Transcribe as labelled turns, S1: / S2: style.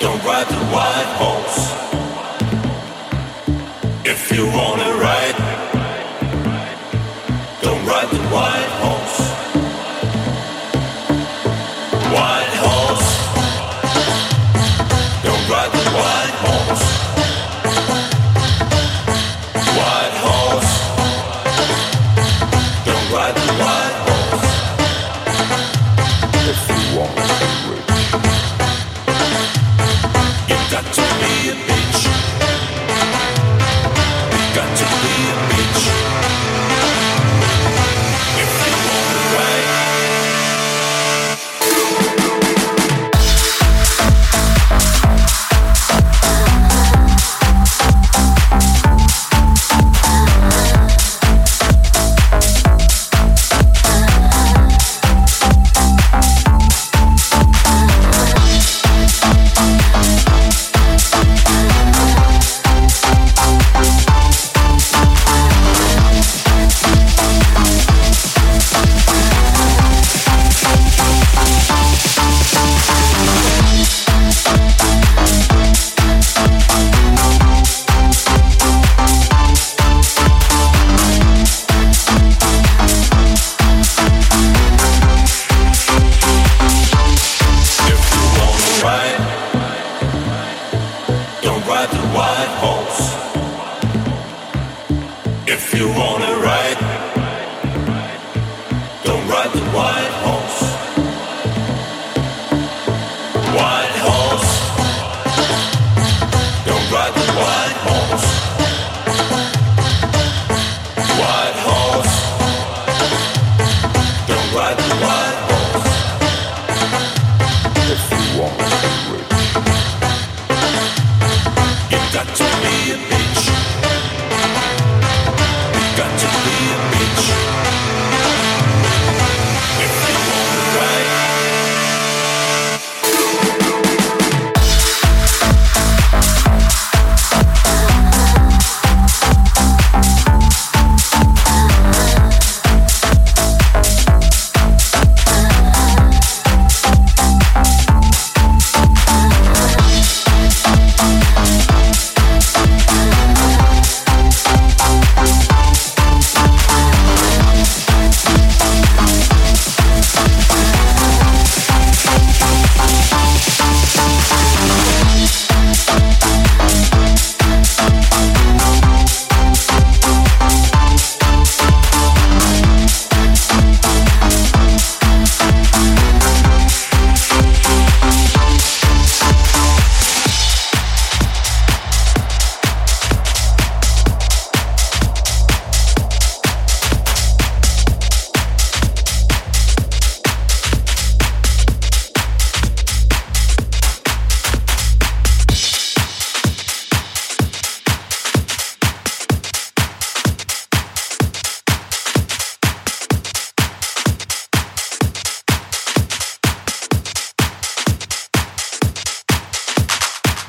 S1: Don't ride the white horse. If you wanna ride. you wanna ride, don't ride the white horse.